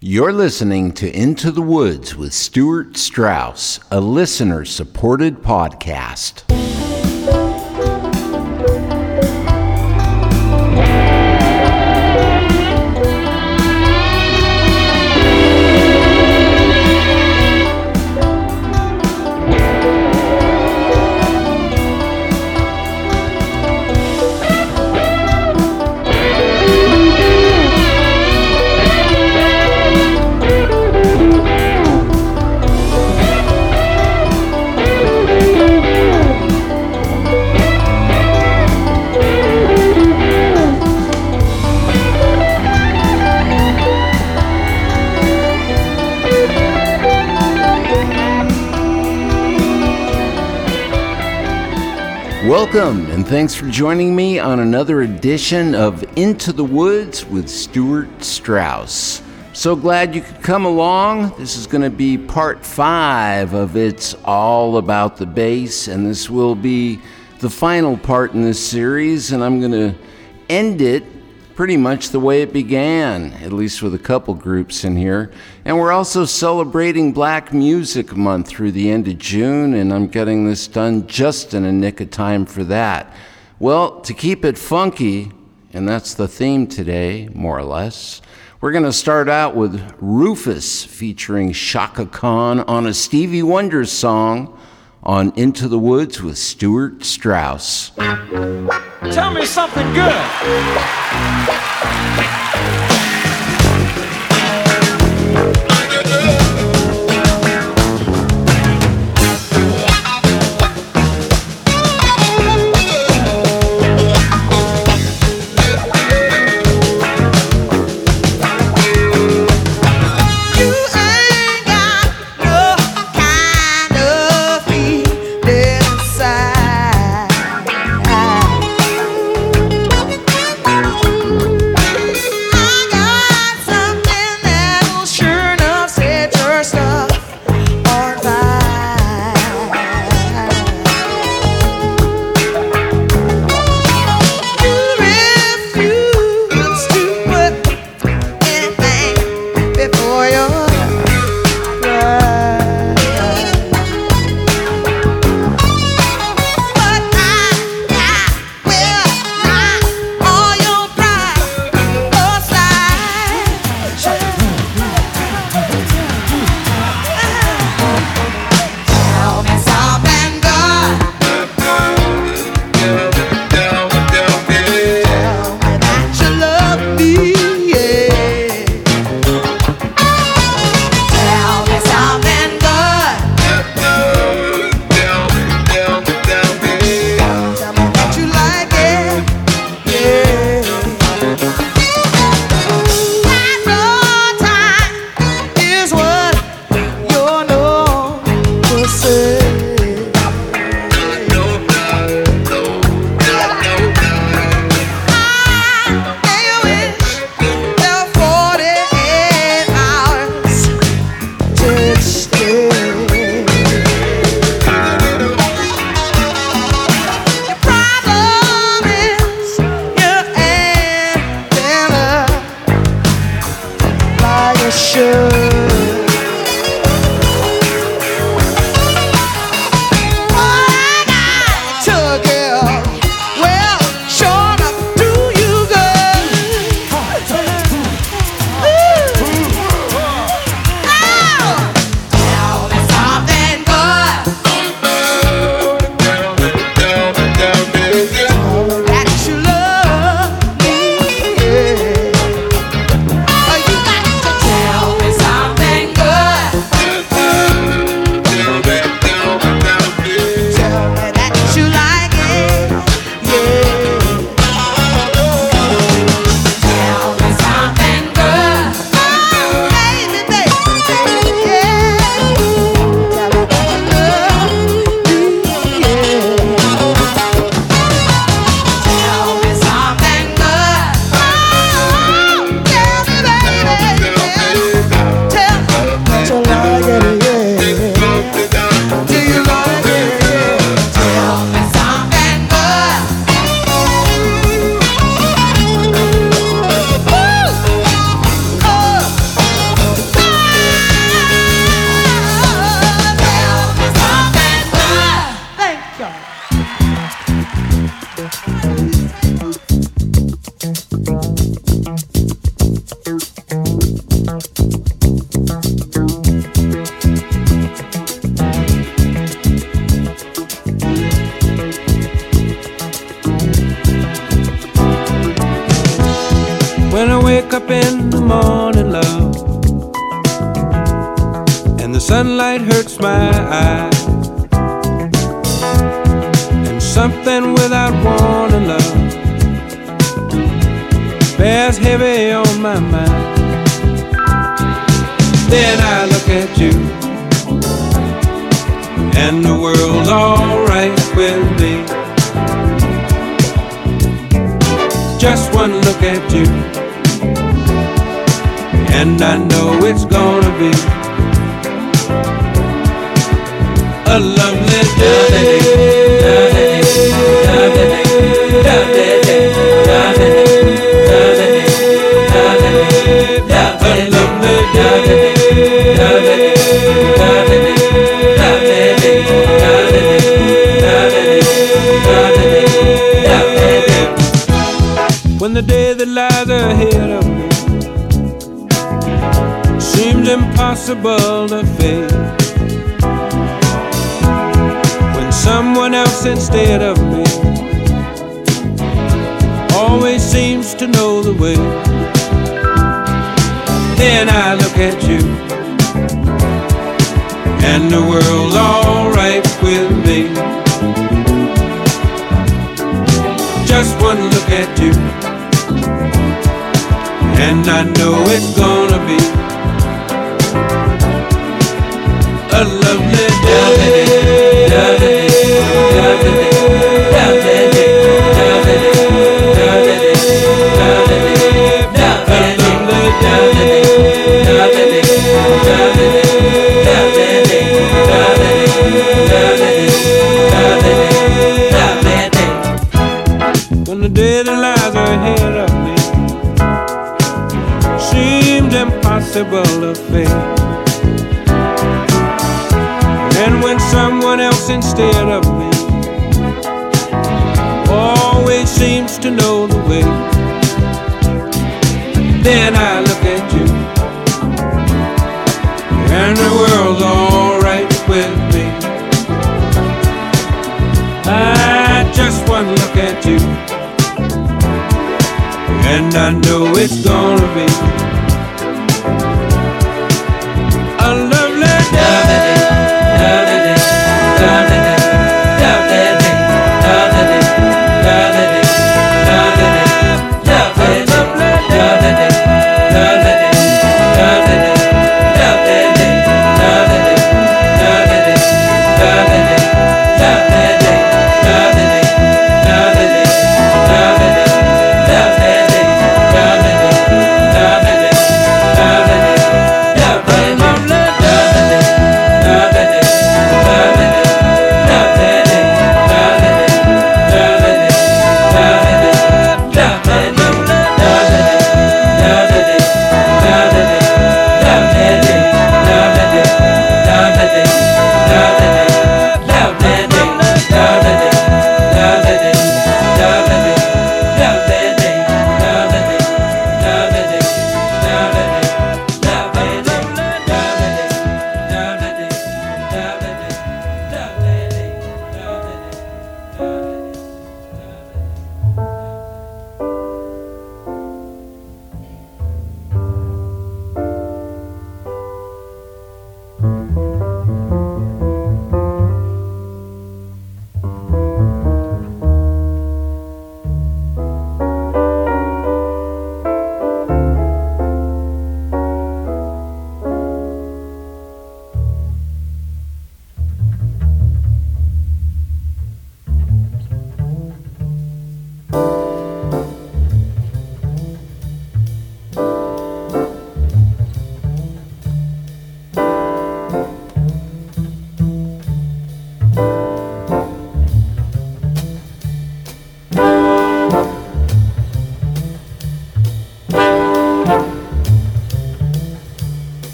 You're listening to Into the Woods with Stuart Strauss, a listener supported podcast. Welcome, and thanks for joining me on another edition of Into the Woods with Stuart Strauss. So glad you could come along. This is going to be part five of It's All About the Bass, and this will be the final part in this series, and I'm going to end it pretty much the way it began, at least with a couple groups in here. And we're also celebrating Black Music Month through the end of June, and I'm getting this done just in a nick of time for that. Well, to keep it funky, and that's the theme today, more or less. We're going to start out with Rufus featuring Chaka Khan on a Stevie Wonder song on Into the Woods with Stuart Strauss. Tell me something good. and I know it's gone. susceptible of fate. And when someone else instead of me always seems to know the way, then I look at you, and the world's alright with me. I just one look at you, and I know it's gonna be.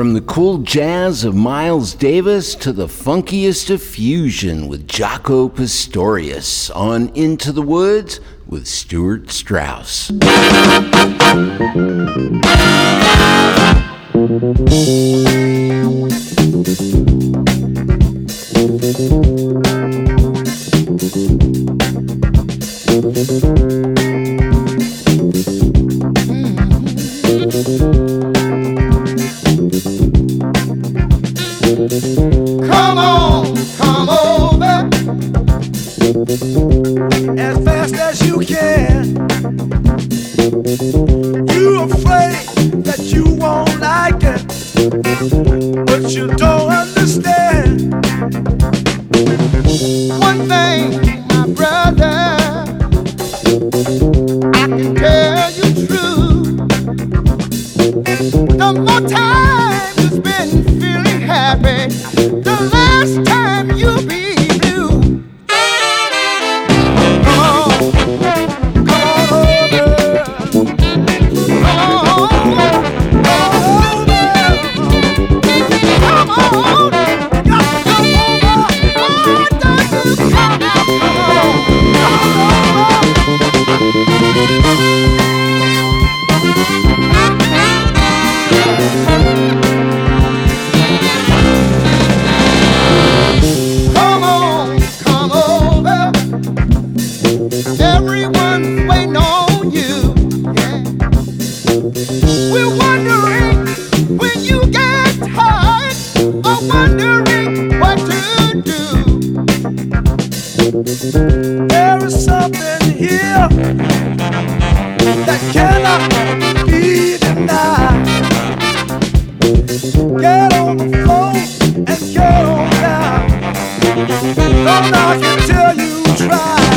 From the cool jazz of Miles Davis to the funkiest of fusion with Jaco Pastorius on Into the Woods with Stuart Strauss. Until can tell you try.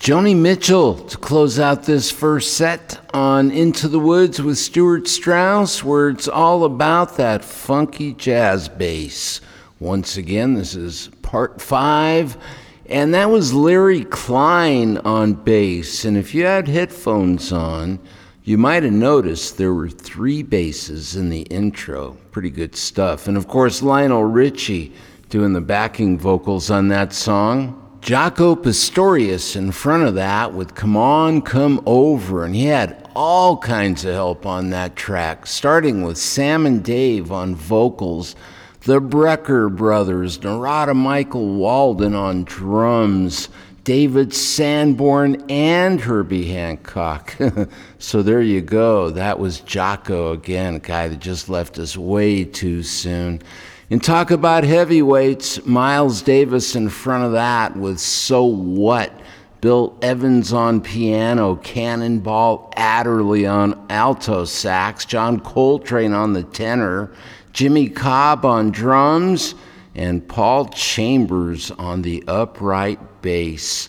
Joni Mitchell to close out this first set on Into the Woods with Stuart Strauss, where it's all about that funky jazz bass. Once again, this is part five, and that was Larry Klein on bass. And if you had headphones on, you might have noticed there were three basses in the intro. Pretty good stuff. And of course, Lionel Richie doing the backing vocals on that song. Jaco Pastorius in front of that with Come On, Come Over, and he had all kinds of help on that track, starting with Sam and Dave on vocals, the Brecker brothers, Narada Michael Walden on drums, David Sanborn and Herbie Hancock. so there you go. That was Jaco again, a guy that just left us way too soon. And talk about heavyweights, Miles Davis in front of that with So What? Bill Evans on piano, Cannonball Adderley on alto sax, John Coltrane on the tenor, Jimmy Cobb on drums, and Paul Chambers on the upright bass.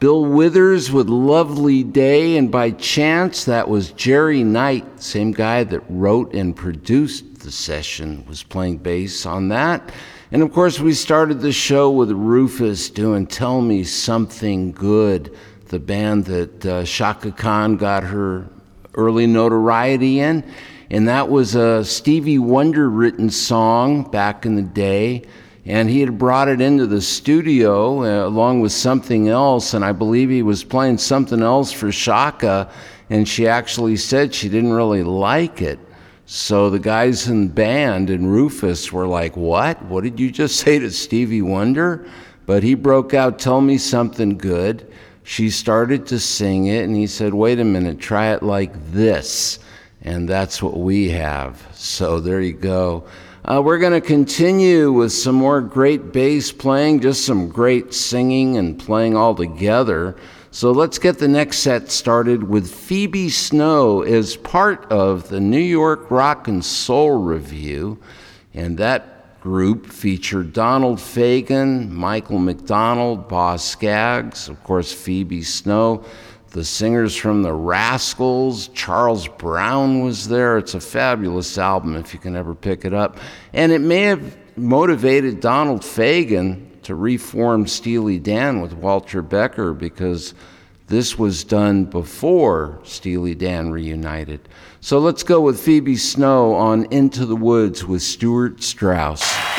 Bill Withers with Lovely Day, and by chance, that was Jerry Knight, same guy that wrote and produced the session, was playing bass on that. And of course, we started the show with Rufus doing Tell Me Something Good, the band that uh, Chaka Khan got her early notoriety in. And that was a Stevie Wonder written song back in the day. And he had brought it into the studio uh, along with something else. And I believe he was playing something else for Chaka. And she actually said she didn't really like it. So the guys in band and Rufus were like, What? What did you just say to Stevie Wonder? But he broke out, Tell me something good. She started to sing it, and he said, Wait a minute, try it like this. And that's what we have. So there you go. Uh, we're going to continue with some more great bass playing, just some great singing and playing all together. So let's get the next set started with Phoebe Snow as part of the New York Rock and Soul Revue. And that group featured Donald Fagen, Michael McDonald, Boz Scaggs, of course, Phoebe Snow, the singers from the Rascals, Charles Brown was there. It's a fabulous album if you can ever pick it up. And it may have motivated Donald Fagen to reform Steely Dan with Walter Becker because this was done before Steely Dan reunited. So let's go with Phoebe Snow on Into the Woods with Stuart Strauss.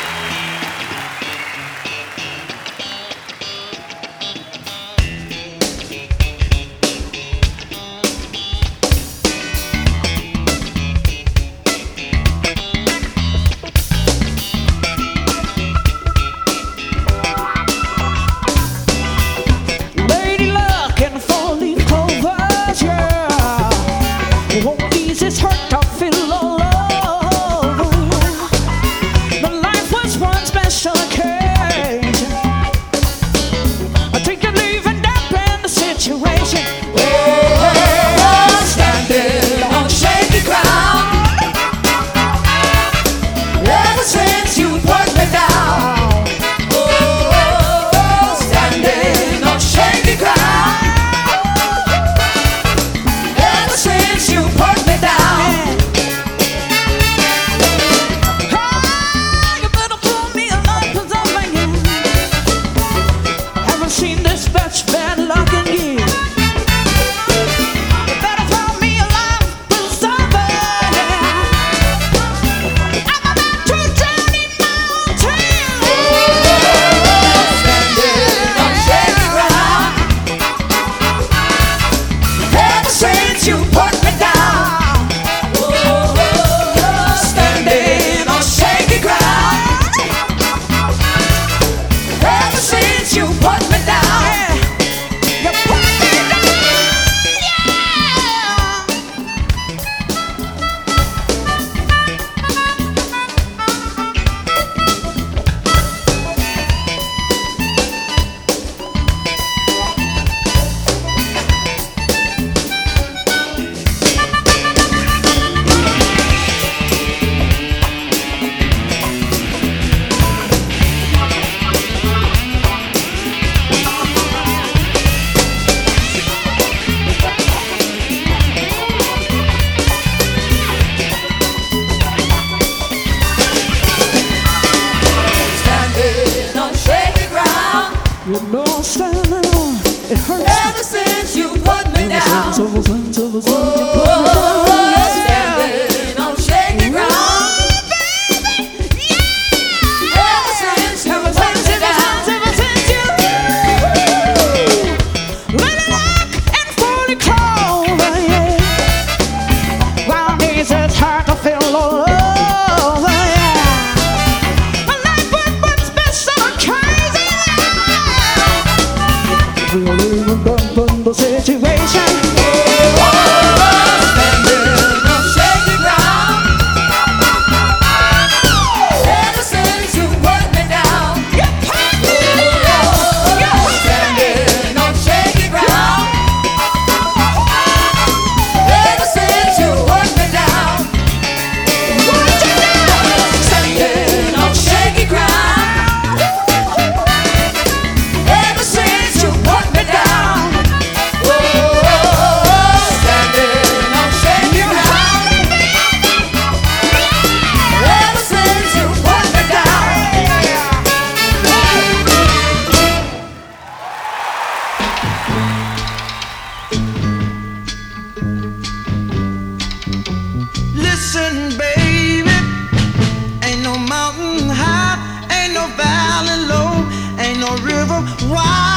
why?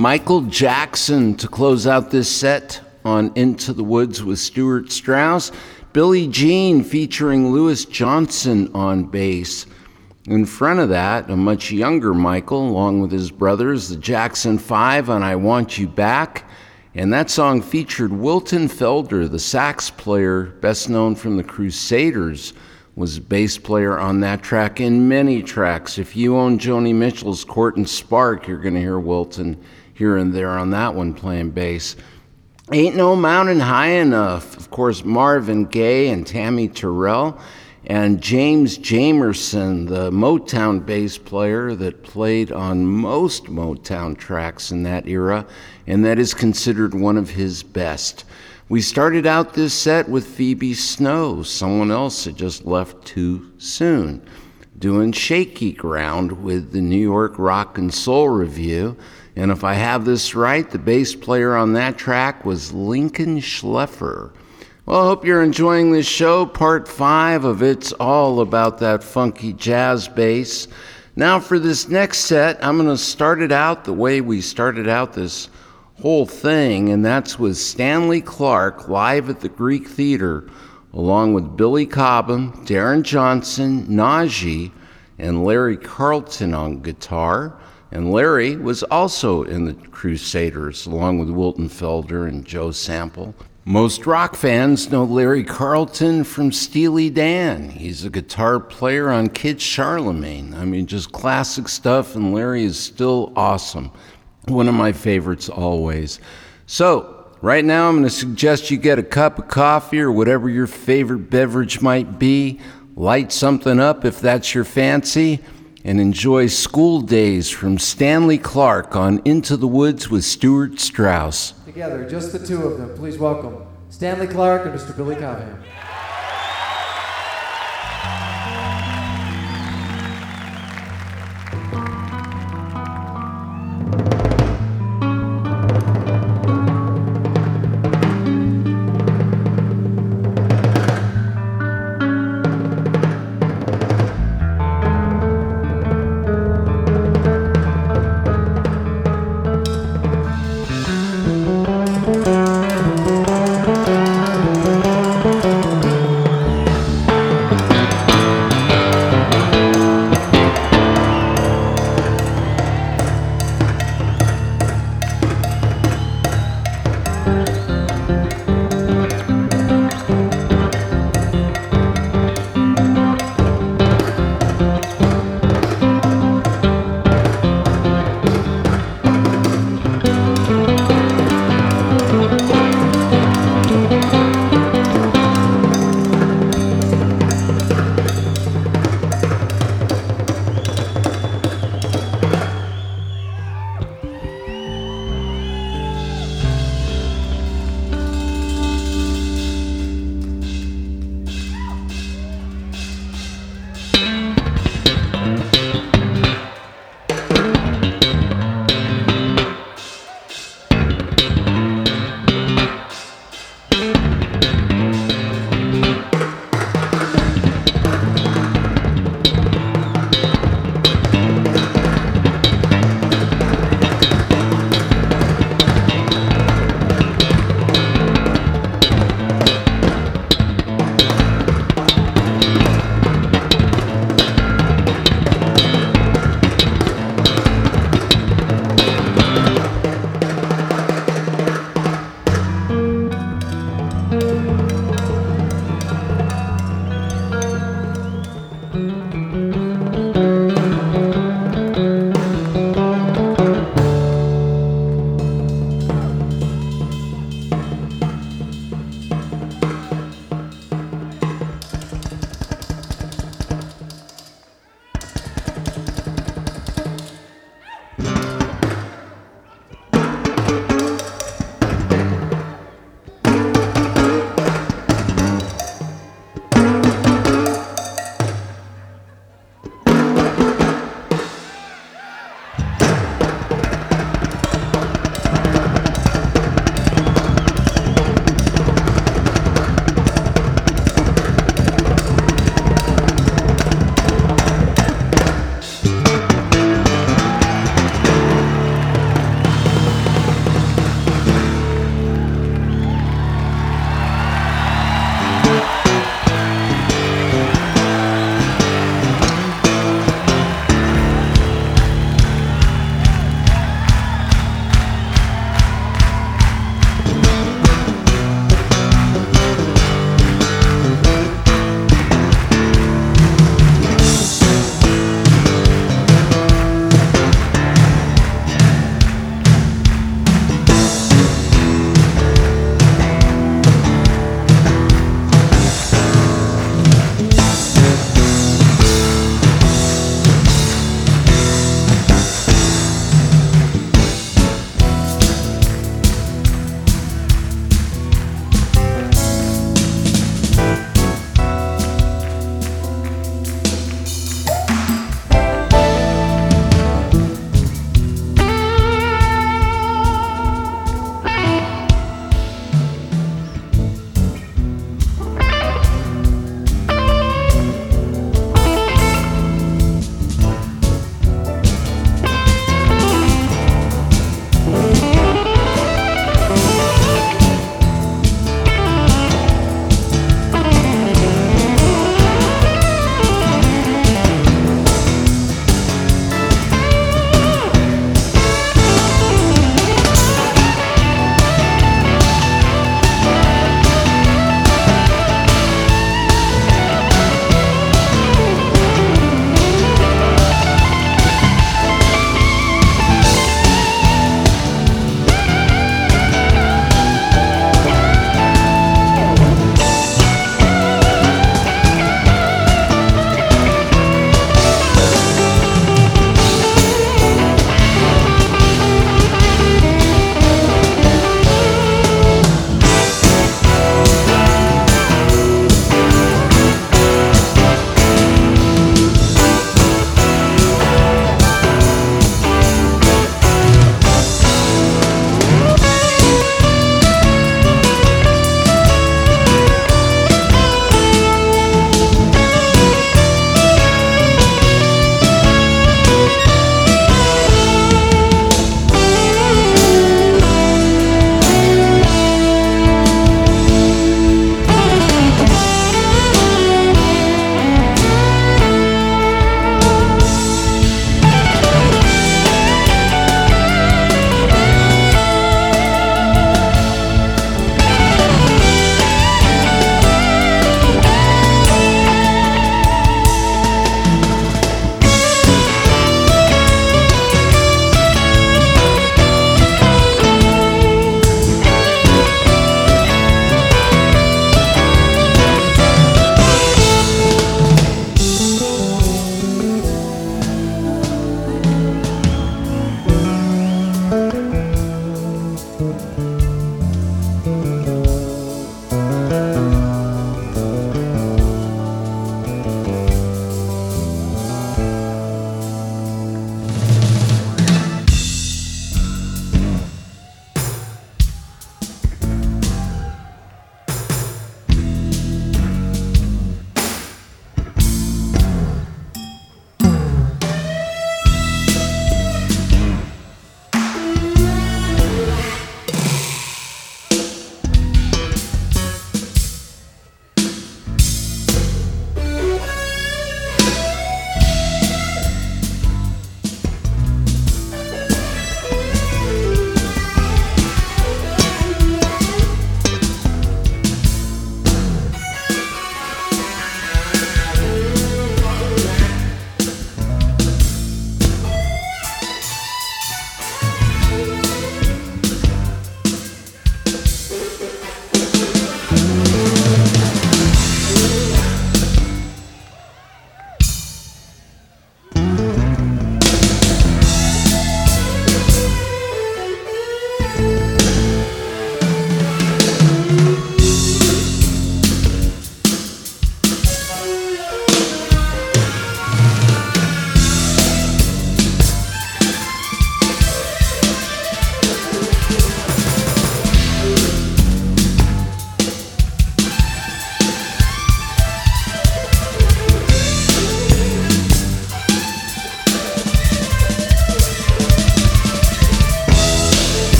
Michael Jackson to close out this set on Into the Woods with Stuart Strauss. Billie Jean featuring Louis Johnson on bass. In front of that, a much younger Michael, along with his brothers, the Jackson Five on I Want You Back. And that song featured Wilton Felder, the sax player, best known from the Crusaders was a bass player on that track in many tracks. If you own Joni Mitchell's Court and Spark, you're going to hear Wilton here and there on that one playing bass. Ain't No Mountain High Enough. Of course, Marvin Gaye and Tammy Terrell. And James Jamerson, the Motown bass player that played on most Motown tracks in that era, and that is considered one of his best. We started out this set with Phoebe Snow. Someone else had just left too soon, doing Shaky Ground with the New York Rock and Soul Revue. And if I have this right, the bass player on that track was Lincoln Schleifer. Well, I hope you're enjoying this show, part five of It's All About That Funky Jazz Bass. Now, for this next set, I'm going to start it out the way we started out this whole thing, and that's with Stanley Clarke live at the Greek Theater, along with Billy Cobham, Deron Johnson, Najee, and Larry Carlton on guitar. And Larry was also in the Crusaders, along with Wilton Felder and Joe Sample. Most rock fans know Larry Carlton from Steely Dan. He's a guitar player on Kid Charlemagne. I mean, just classic stuff, and Larry is still awesome. One of my favorites always. So, right now I'm going to suggest you get a cup of coffee or whatever your favorite beverage might be. Light something up if that's your fancy. And enjoy School Days from Stanley Clarke on Into the Woods with Stuart Strauss. Together, just the two of them. Please welcome Stanley Clarke and Mr. Billy Cobham.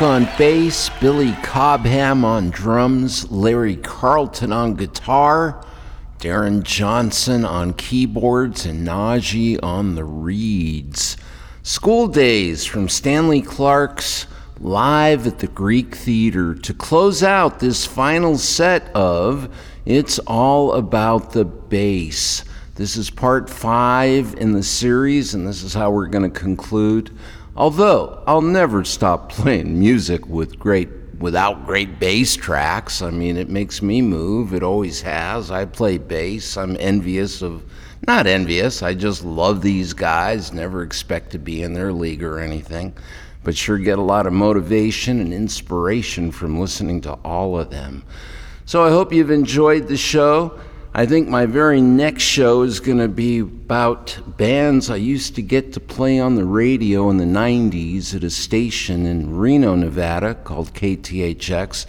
On bass, Billy Cobham on drums, Larry Carlton on guitar, Deron Johnson on keyboards, and Najee on the reeds. School Days from Stanley Clarke's live at the Greek Theater to close out this final set of It's All About the Bass. This is part five in the series, and this is how we're going to conclude. Although I'll never stop playing music with great without great bass tracks. I mean, it makes me move. It always has. I play bass. I'm envious of not envious. I just love these guys. Never expect to be in their league or anything, but sure get a lot of motivation and inspiration from listening to all of them. So I hope you've enjoyed the show. I think my very next show is going to be about bands I used to get to play on the radio in the 90s at a station in Reno, Nevada called KTHX.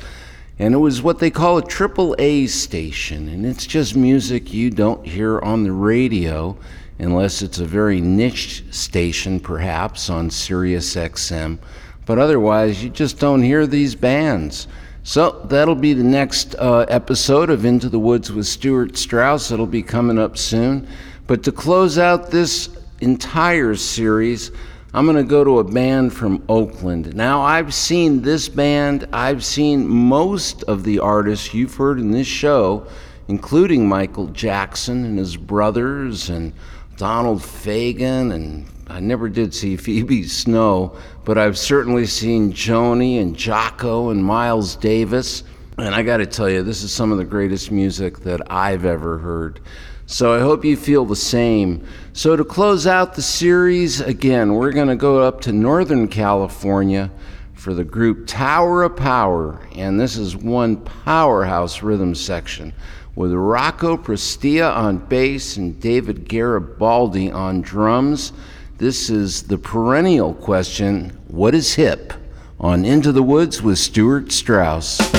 And it was what they call a triple A station. And it's just music you don't hear on the radio unless it's a very niche station, perhaps on Sirius XM. But otherwise, you just don't hear these bands. So that'll be the next uh, episode of Into the Woods with Stewart Strauss. It'll be coming up soon. But to close out this entire series, I'm going to go to a band from Oakland. Now, I've seen this band, I've seen most of the artists you've heard in this show, including Michael Jackson and his brothers, and Donald Fagen, and I never did see Phoebe Snow, but I've certainly seen Joni and Jaco and Miles Davis. And I got to tell you, this is some of the greatest music that I've ever heard. So I hope you feel the same. So to close out the series, again, we're going to go up to Northern California for the group Tower of Power. And this is one powerhouse rhythm section with Rocco Prestia on bass and David Garibaldi on drums. This is the perennial question What is hip? on Into the Woods with Stewart Strauss.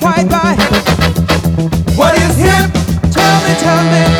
Quite. What is hip? Tell me, tell me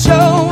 show.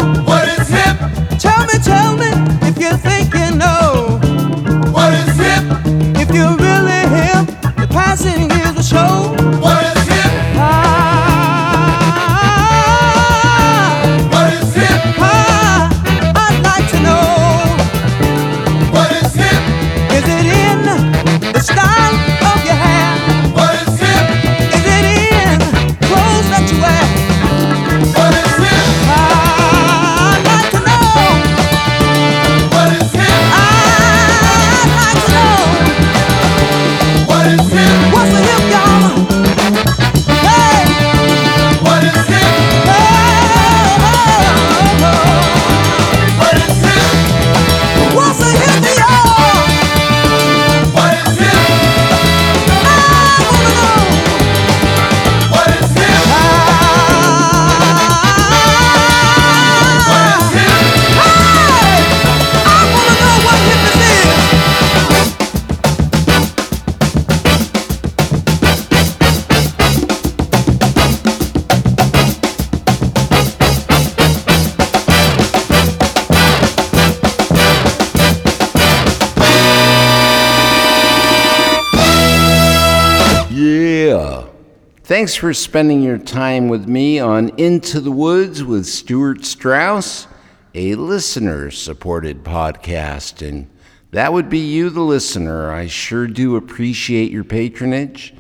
For spending your time with me on Into the Woods with Stewart Strauss, a listener supported podcast. And that would be you, the listener. I sure do appreciate your patronage.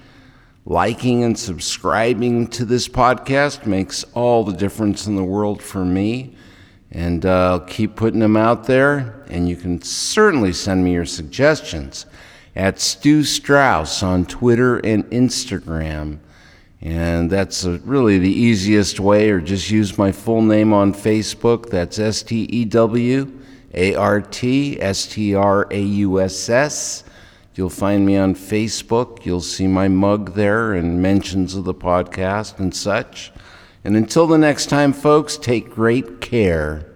Liking and subscribing to this podcast makes all the difference in the world for me. And uh, I'll keep putting them out there. And you can certainly send me your suggestions at Stu Strauss on Twitter and Instagram. And that's really the easiest way, or just use my full name on Facebook. That's S T E W A R T S T R A U S S. You'll find me on Facebook. You'll see my mug there and mentions of the podcast and such. And until the next time, folks, take great care.